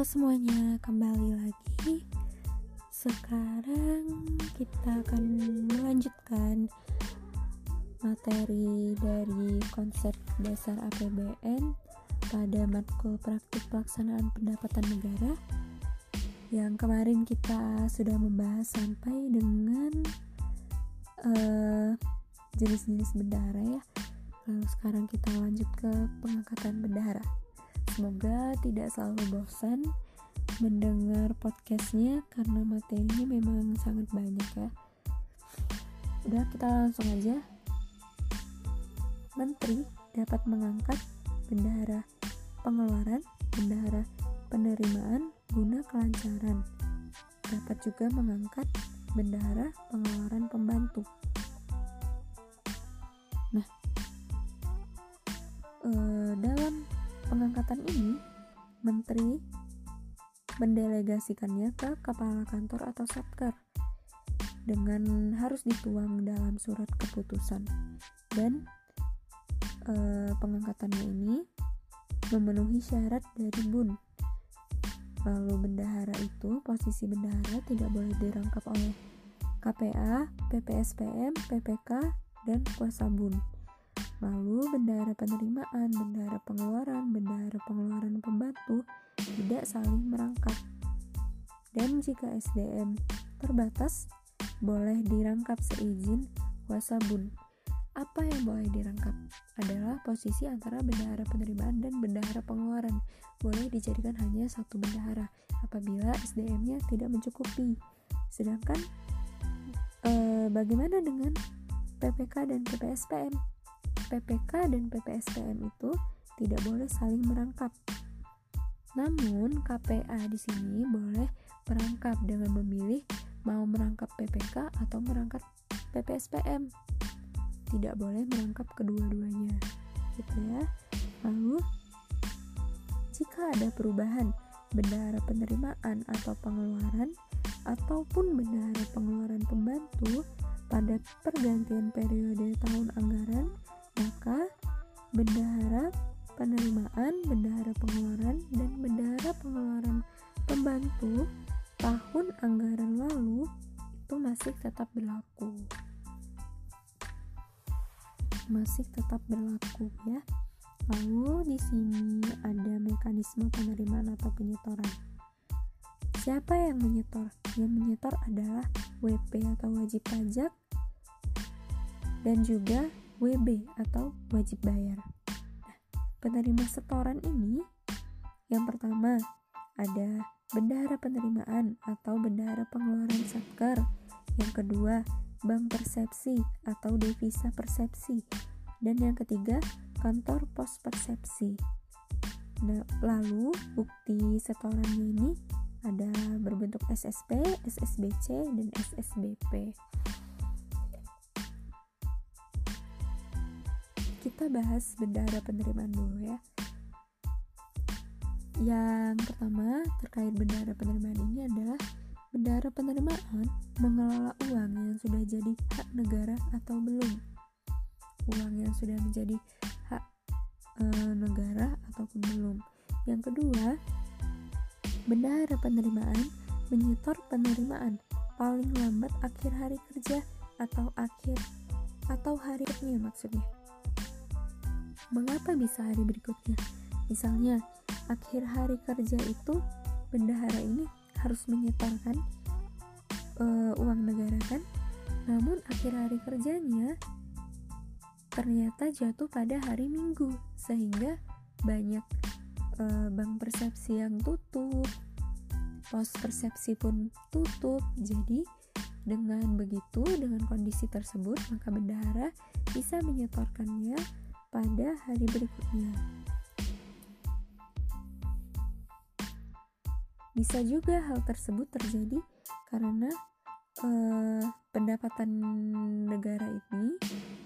Halo semuanya, kembali lagi. Sekarang kita akan melanjutkan materi dari konsep dasar APBN pada matkul praktik pelaksanaan pendapatan negara. Yang kemarin kita sudah membahas sampai dengan uh, jenis-jenis bendahara ya. Lalu sekarang kita lanjut ke pengangkatan bendahara. Semoga tidak selalu bosan mendengar podcastnya karena materinya memang sangat banyak ya. Udah kita langsung aja. Menteri dapat mengangkat bendahara pengeluaran, bendahara penerimaan guna kelancaran. Dapat juga mengangkat bendahara pengeluaran pembantu. Nah, eh, dalam Pengangkatan ini, menteri mendelegasikannya ke kepala kantor atau satker dengan harus dituang dalam surat keputusan. Dan e, pengangkatannya ini memenuhi syarat dari bun. Lalu bendahara itu posisi bendahara tidak boleh dirangkap oleh KPA, PPSPM, PPK, dan kuasa bun Lalu bendahara penerimaan, bendahara pengeluaran, bendahara pengeluaran pembantu tidak saling merangkap. Dan jika SDM terbatas, boleh dirangkap seizin kuasa bun. Apa yang boleh dirangkap adalah posisi antara bendahara penerimaan dan bendahara pengeluaran. Boleh dijadikan hanya satu bendahara apabila SDM-nya tidak mencukupi. Sedangkan eh, bagaimana dengan PPK dan PPSPM? PPK dan PPSPM itu tidak boleh saling merangkap. Namun, KPA di sini boleh merangkap dengan memilih mau merangkap PPK atau merangkap PPSPM. Tidak boleh merangkap kedua-duanya. Gitu ya. Lalu, jika ada perubahan bendahara penerimaan atau pengeluaran ataupun bendahara pengeluaran pembantu pada pergantian periode tahun anggaran maka bendahara penerimaan, bendahara pengeluaran, dan bendahara pengeluaran pembantu tahun anggaran lalu itu masih tetap berlaku. Masih tetap berlaku ya. Lalu di sini ada mekanisme penerimaan atau penyetoran. Siapa yang menyetor? Yang menyetor adalah WP atau wajib pajak dan juga WB atau wajib bayar. Nah, penerima setoran ini yang pertama ada bendahara penerimaan atau bendahara pengeluaran satker. Yang kedua, bank persepsi atau devisa persepsi. Dan yang ketiga, kantor pos persepsi. Nah, lalu bukti setorannya ini ada berbentuk SSP, SSBC, dan SSBP. Kita bahas bendahara penerimaan dulu ya. Yang pertama terkait bendahara penerimaan ini adalah bendahara penerimaan mengelola uang yang sudah jadi hak negara atau belum. Uang yang sudah menjadi hak e, negara ataupun belum. Yang kedua, bendahara penerimaan menyetor penerimaan paling lambat akhir hari kerja atau akhir atau hari kerja maksudnya mengapa bisa hari berikutnya? Misalnya, akhir hari kerja itu bendahara ini harus menyetorkan uh, uang negara kan? Namun akhir hari kerjanya ternyata jatuh pada hari Minggu sehingga banyak uh, bank persepsi yang tutup, pos persepsi pun tutup. Jadi dengan begitu, dengan kondisi tersebut, maka bendahara bisa menyetorkannya pada hari berikutnya. Bisa juga hal tersebut terjadi karena eh, pendapatan negara ini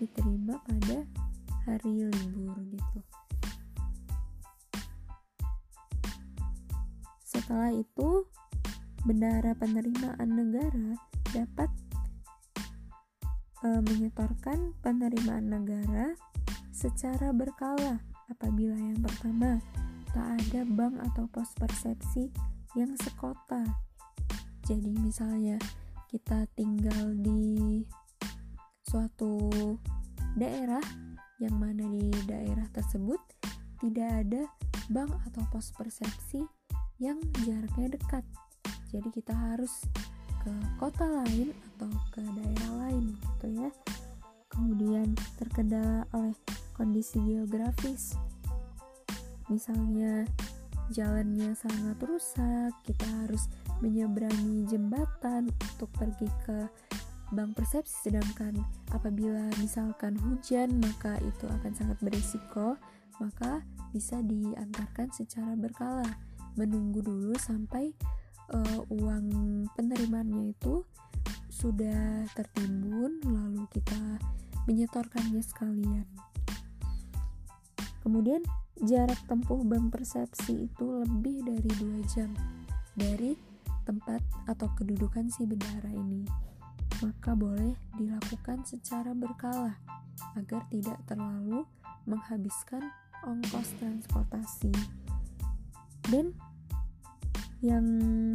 diterima pada hari libur gitu. Setelah itu, bendara penerimaan negara dapat e, menyetorkan penerimaan negara secara berkala apabila yang pertama serta ada bank atau pos persepsi yang sekota. Jadi misalnya kita tinggal di suatu daerah yang mana di daerah tersebut tidak ada bank atau pos persepsi yang jaraknya dekat. Jadi kita harus ke kota lain atau ke daerah lain gitu ya. Kemudian terkendala oleh kondisi geografis. Misalnya jalannya sangat rusak, kita harus menyeberangi jembatan untuk pergi ke bank persepsi. Sedangkan apabila misalkan hujan maka itu akan sangat berisiko maka bisa diantarkan secara berkala. Menunggu dulu sampai uh, uang penerimaannya itu sudah tertimbun lalu kita menyetorkannya sekalian kemudian jarak tempuh bank persepsi itu lebih dari dua jam dari tempat atau kedudukan si bendahara ini maka boleh dilakukan secara berkala agar tidak terlalu menghabiskan ongkos transportasi. Dan yang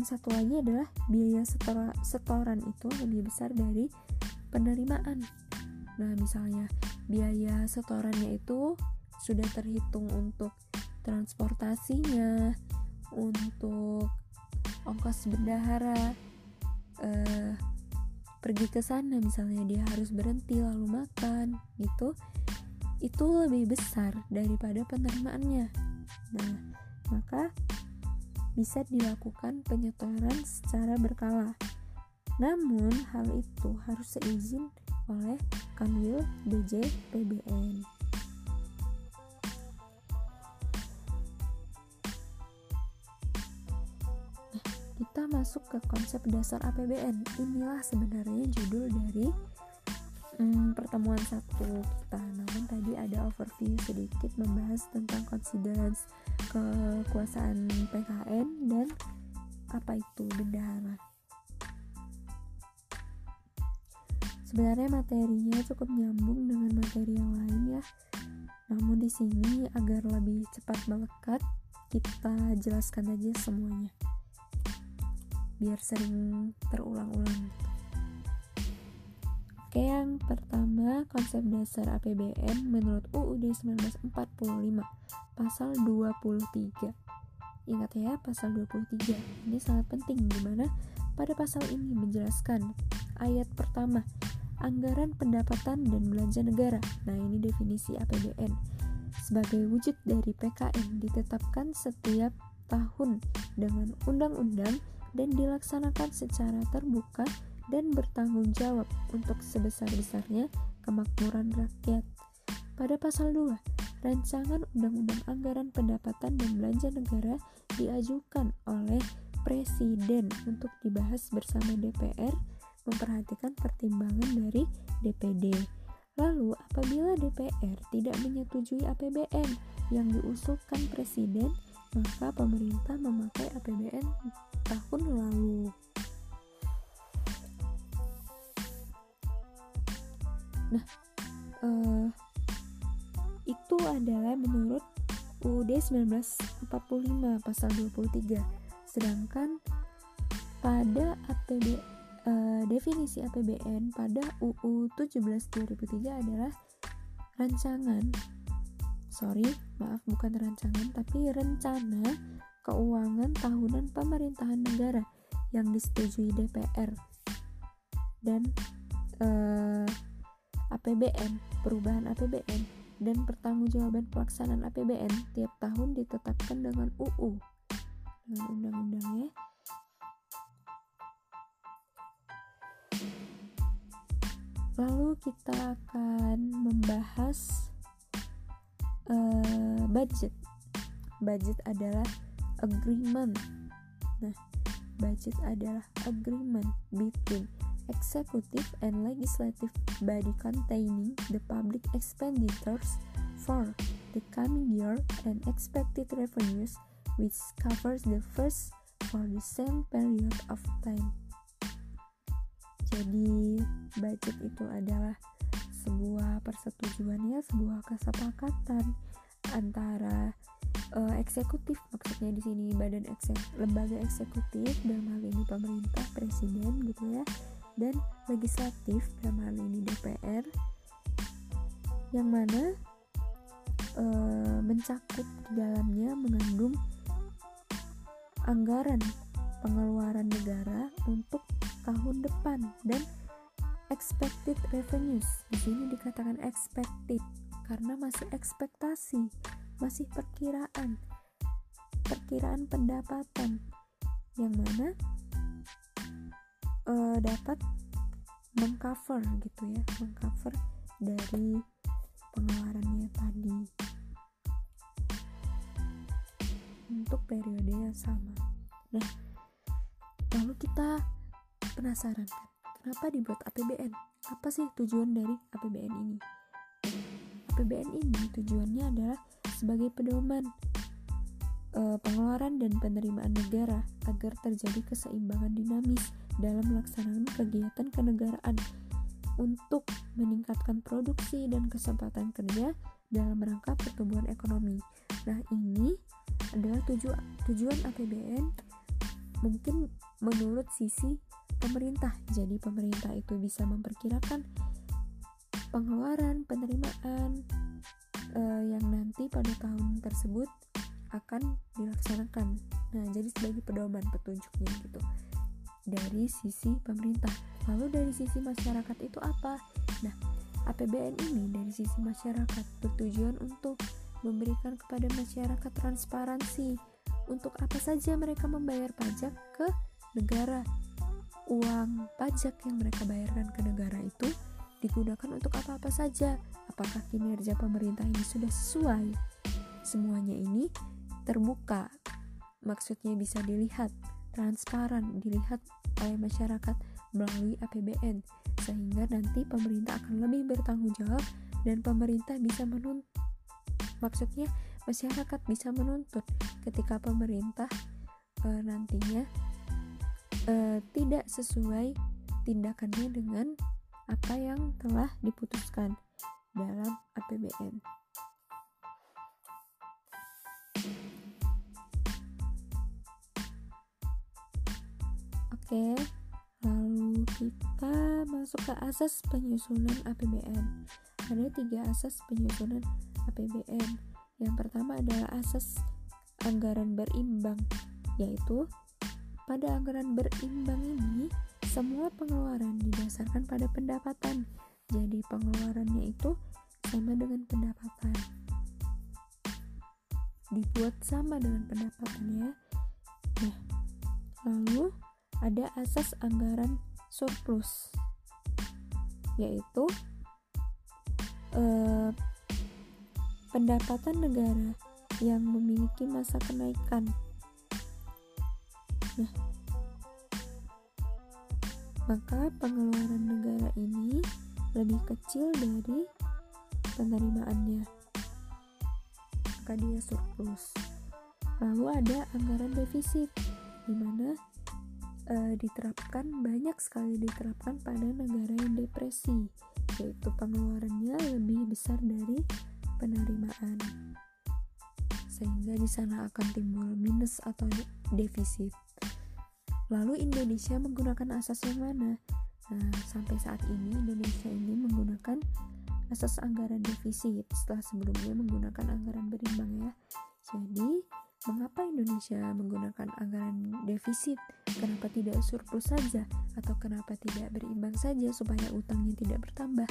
satu lagi adalah biaya setora, setoran itu lebih besar dari penerimaan. Nah, misalnya biaya setorannya itu sudah terhitung untuk transportasinya, untuk ongkos bendahara, eh, pergi ke sana misalnya dia harus berhenti lalu makan gitu itu lebih besar daripada penerimaannya. Nah maka bisa dilakukan penyetoran secara berkala. Namun hal itu harus seizin oleh Kanwil DJ PBN kita masuk ke konsep dasar APBN. Inilah sebenarnya judul dari hmm, pertemuan satu kita. Namun tadi ada overview sedikit membahas tentang considerance kekuasaan PKN dan apa itu bendahara. Sebenarnya materinya cukup nyambung dengan materi yang lain ya. Namun di sini agar lebih cepat melekat, kita jelaskan aja semuanya biar sering terulang-ulang Oke, yang pertama konsep dasar APBN menurut UUD 1945 pasal 23. Ingat ya, pasal 23. Ini sangat penting di mana pada pasal ini menjelaskan ayat pertama anggaran pendapatan dan belanja negara. Nah, ini definisi APBN. Sebagai wujud dari PKN ditetapkan setiap tahun dengan undang-undang dan dilaksanakan secara terbuka dan bertanggung jawab untuk sebesar-besarnya kemakmuran rakyat. Pada pasal 2, rancangan Undang-Undang Anggaran Pendapatan dan Belanja Negara diajukan oleh Presiden untuk dibahas bersama DPR memperhatikan pertimbangan dari DPD. Lalu, apabila DPR tidak menyetujui APBN yang diusulkan Presiden, maka pemerintah memakai APBN tahun lalu. Nah, uh, itu adalah menurut UUD 1945 pasal 23. Sedangkan pada APB uh, definisi APBN pada UU 17 2003 adalah rancangan sorry maaf bukan rancangan tapi rencana keuangan tahunan pemerintahan negara yang disetujui DPR dan eh, APBN perubahan APBN dan pertanggungjawaban pelaksanaan APBN tiap tahun ditetapkan dengan UU dengan undang-undangnya. Lalu kita akan membahas uh, budget budget adalah agreement nah budget adalah agreement between executive and legislative body containing the public expenditures for the coming year and expected revenues which covers the first for the same period of time. Jadi budget itu adalah sebuah persetujuan ya sebuah kesepakatan antara uh, eksekutif maksudnya di sini badan eksek lembaga eksekutif dalam hal ini pemerintah presiden gitu ya dan legislatif dalam hal ini DPR yang mana uh, mencakup di dalamnya mengandung anggaran pengeluaran negara untuk tahun depan dan expected revenues. Di sini dikatakan expected karena masih ekspektasi masih perkiraan perkiraan pendapatan yang mana uh, dapat mengcover gitu ya mengcover dari pengeluarannya tadi. Untuk periode yang sama. Nah lalu kita penasaran kan kenapa dibuat APBN apa sih tujuan dari APBN ini? APBN ini tujuannya adalah sebagai pedoman e, pengeluaran dan penerimaan negara agar terjadi keseimbangan dinamis dalam melaksanakan kegiatan kenegaraan untuk meningkatkan produksi dan kesempatan kerja dalam rangka pertumbuhan ekonomi. Nah, ini adalah tuju tujuan APBN mungkin menurut sisi pemerintah. Jadi pemerintah itu bisa memperkirakan pengeluaran, penerimaan, uh, yang nanti pada tahun tersebut akan dilaksanakan. Nah, jadi sebagai pedoman petunjuknya gitu. Dari sisi pemerintah. Lalu dari sisi masyarakat itu apa? Nah, APBN ini dari sisi masyarakat bertujuan untuk memberikan kepada masyarakat transparansi untuk apa saja mereka membayar pajak ke negara. Uang pajak yang mereka bayarkan ke negara itu digunakan untuk apa-apa saja. Apakah kinerja pemerintah ini sudah sesuai? Semuanya ini terbuka, maksudnya bisa dilihat, transparan, dilihat oleh masyarakat melalui APBN, sehingga nanti pemerintah akan lebih bertanggung jawab dan pemerintah bisa menuntut, maksudnya masyarakat bisa menuntut ketika pemerintah e, nantinya e, tidak sesuai tindakannya dengan apa yang telah diputuskan dalam APBN. Oke, lalu kita masuk ke asas penyusunan APBN. Ada tiga asas penyusunan APBN. Yang pertama adalah asas anggaran berimbang, yaitu pada anggaran berimbang ini semua pengeluaran didasarkan pada pendapatan. Jadi pengeluarannya itu sama dengan pendapatan. Dibuat sama dengan pendapatannya. Nah, lalu ada asas anggaran surplus yaitu eh, pendapatan negara yang memiliki masa kenaikan. Nah, maka pengeluaran negara ini lebih kecil dari penerimaannya. Maka dia surplus. Lalu ada anggaran defisit, di mana e, diterapkan banyak sekali diterapkan pada negara yang depresi, yaitu pengeluarannya lebih besar dari penerimaan, sehingga di sana akan timbul minus atau defisit. Lalu Indonesia menggunakan asas yang mana? Nah, sampai saat ini Indonesia ini menggunakan asas anggaran defisit setelah sebelumnya menggunakan anggaran berimbang ya. Jadi, mengapa Indonesia menggunakan anggaran defisit? Kenapa tidak surplus saja atau kenapa tidak berimbang saja supaya utangnya tidak bertambah?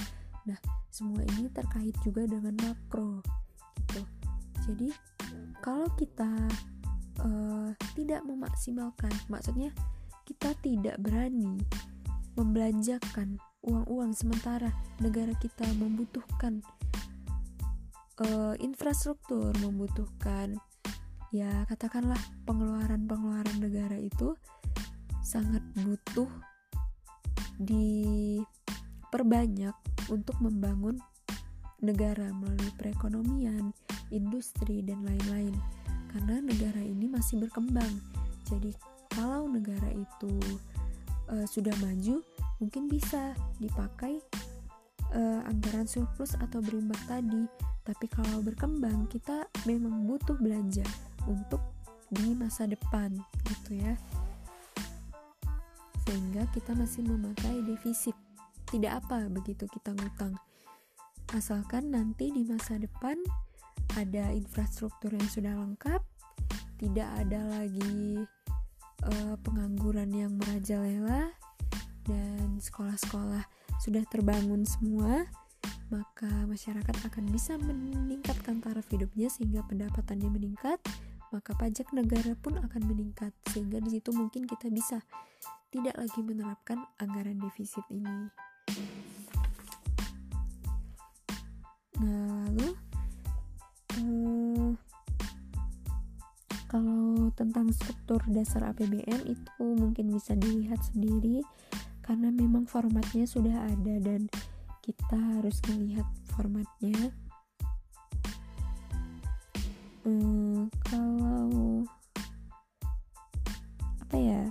Nah, semua ini terkait juga dengan makro gitu. Jadi, kalau kita uh, tidak memaksimalkan. Maksudnya kita tidak berani membelanjakan uang-uang sementara. Negara kita membutuhkan uh, infrastruktur membutuhkan ya katakanlah pengeluaran-pengeluaran negara itu sangat butuh diperbanyak untuk membangun negara melalui perekonomian, industri dan lain-lain karena negara ini masih berkembang. Jadi kalau negara itu uh, sudah maju, mungkin bisa dipakai uh, anggaran surplus atau berimbang tadi. tapi kalau berkembang kita memang butuh belanja untuk di masa depan gitu ya sehingga kita masih memakai defisit tidak apa begitu kita ngutang asalkan nanti di masa depan ada infrastruktur yang sudah lengkap tidak ada lagi uh, pengangguran yang merajalela dan sekolah-sekolah sudah terbangun semua maka masyarakat akan bisa meningkatkan taraf hidupnya sehingga pendapatannya meningkat, maka pajak negara pun akan meningkat sehingga di situ mungkin kita bisa tidak lagi menerapkan anggaran defisit ini. Nah, kalau tentang struktur dasar APBN itu mungkin bisa dilihat sendiri karena memang formatnya sudah ada dan kita harus melihat formatnya. Hmm, kalau apa ya?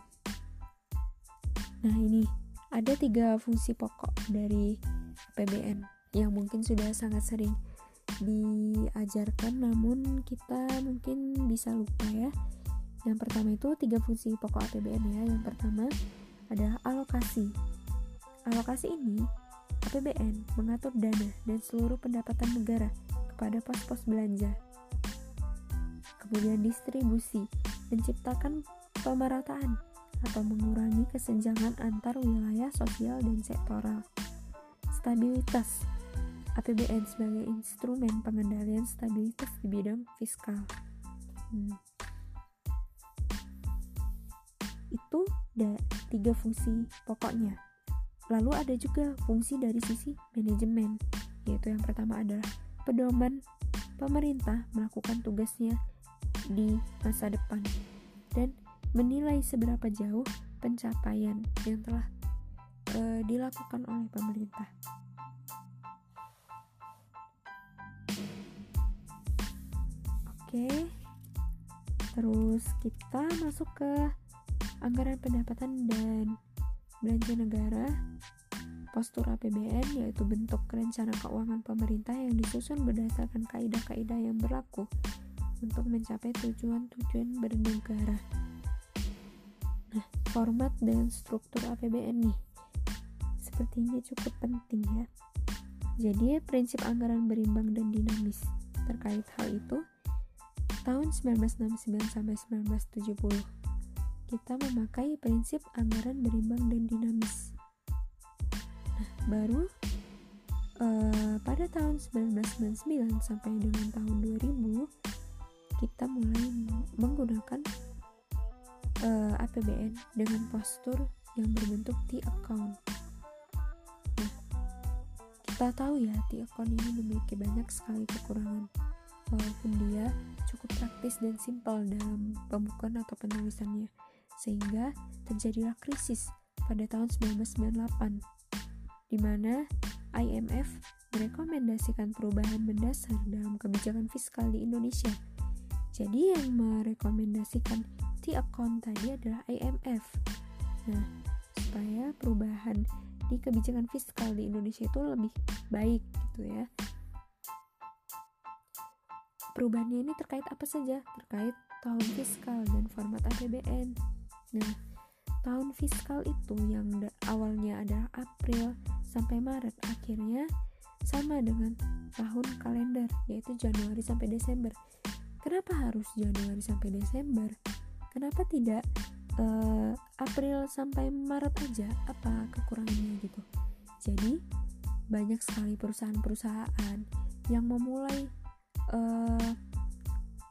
Nah ini ada tiga fungsi pokok dari PBN yang mungkin sudah sangat sering diajarkan namun kita mungkin bisa lupa ya yang pertama itu tiga fungsi pokok APBN ya yang pertama adalah alokasi alokasi ini APBN mengatur dana dan seluruh pendapatan negara kepada pos-pos belanja. Kemudian distribusi, menciptakan pemerataan atau mengurangi kesenjangan antar wilayah sosial dan sektoral. Stabilitas, APBN sebagai instrumen pengendalian stabilitas di bidang fiskal. Hmm. Itu ada tiga fungsi pokoknya. Lalu ada juga fungsi dari sisi manajemen, yaitu yang pertama adalah pedoman pemerintah melakukan tugasnya di masa depan dan menilai seberapa jauh pencapaian yang telah e, dilakukan oleh pemerintah. Oke, terus kita masuk ke anggaran pendapatan dan belanja negara postur APBN yaitu bentuk rencana keuangan pemerintah yang disusun berdasarkan kaidah-kaidah yang berlaku untuk mencapai tujuan-tujuan bernegara. Nah, format dan struktur APBN nih sepertinya cukup penting ya. Jadi, prinsip anggaran berimbang dan dinamis terkait hal itu tahun 1969 sampai 1970 kita memakai prinsip anggaran berimbang dan dinamis. Nah, baru uh, pada tahun 1999 sampai dengan tahun 2000 kita mulai menggunakan uh, eh, APBN dengan postur yang berbentuk T-account. Nah, kita tahu ya T-account ini memiliki banyak sekali kekurangan walaupun dia cukup praktis dan simpel dalam pembukaan atau penulisannya sehingga terjadilah krisis pada tahun 1998 di mana IMF merekomendasikan perubahan mendasar dalam kebijakan fiskal di Indonesia. Jadi yang merekomendasikan T-account tadi adalah IMF. Nah, supaya perubahan di kebijakan fiskal di Indonesia itu lebih baik gitu ya. Perubahannya ini terkait apa saja? Terkait tahun fiskal dan format APBN. Nah, tahun fiskal itu yang awalnya adalah April sampai Maret akhirnya sama dengan tahun kalender yaitu Januari sampai Desember. Kenapa harus Januari sampai Desember? Kenapa tidak uh, April sampai Maret aja? Apa kekurangannya gitu? Jadi banyak sekali perusahaan-perusahaan yang memulai uh,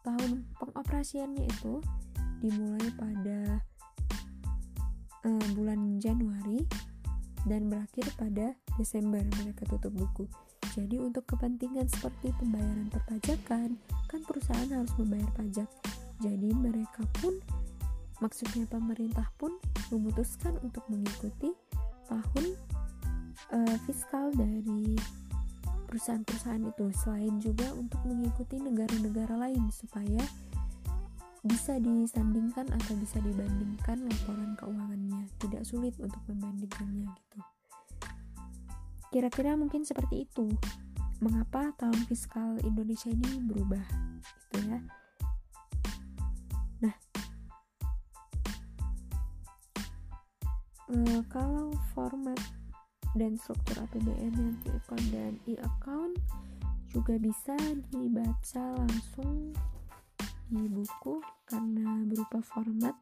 tahun pengoperasiannya itu dimulai pada uh, bulan Januari dan berakhir pada Desember mereka tutup buku. Jadi untuk kepentingan seperti pembayaran perpajakan, kan perusahaan harus membayar pajak. Jadi mereka pun maksudnya pemerintah pun memutuskan untuk mengikuti tahun uh, fiskal dari perusahaan-perusahaan itu selain juga untuk mengikuti negara-negara lain supaya bisa disandingkan atau bisa dibandingkan laporan keuangannya. Tidak sulit untuk membandingkannya gitu. Kira-kira mungkin seperti itu. Mengapa tahun fiskal Indonesia ini berubah gitu ya? Nah e, kalau format dan struktur APBN yang e-account dan e-account juga bisa dibaca langsung di buku karena berupa format.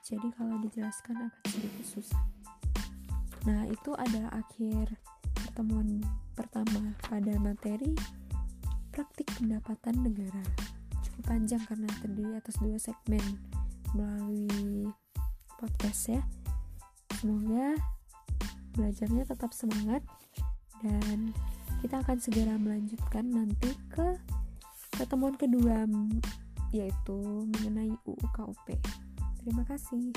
Jadi kalau dijelaskan akan sedikit susah. Nah itu adalah akhir pertemuan pertama pada materi praktik pendapatan negara. Cukup panjang karena terdiri atas dua segmen melalui podcast ya. Semoga belajarnya tetap semangat dan kita akan segera melanjutkan nanti ke pertemuan kedua yaitu mengenai UU KUP. Terima kasih.